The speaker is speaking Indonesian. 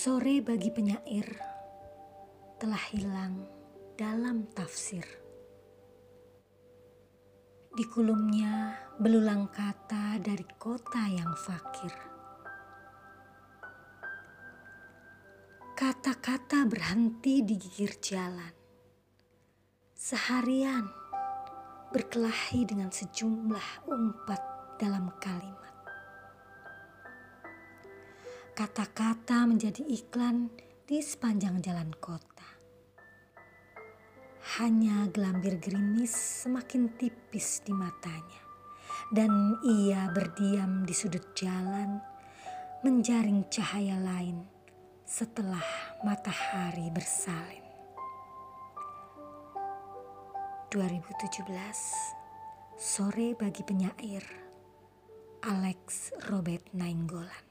Sore bagi penyair telah hilang dalam tafsir. Di kulumnya belulang kata dari kota yang fakir. Kata-kata berhenti di gigir jalan. Seharian berkelahi dengan sejumlah umpat dalam kalimat. Kata-kata menjadi iklan di sepanjang jalan kota. Hanya gelambir gerimis semakin tipis di matanya. Dan ia berdiam di sudut jalan, menjaring cahaya lain setelah matahari bersalin. 2017 Sore bagi penyair Alex Robert Nainggolan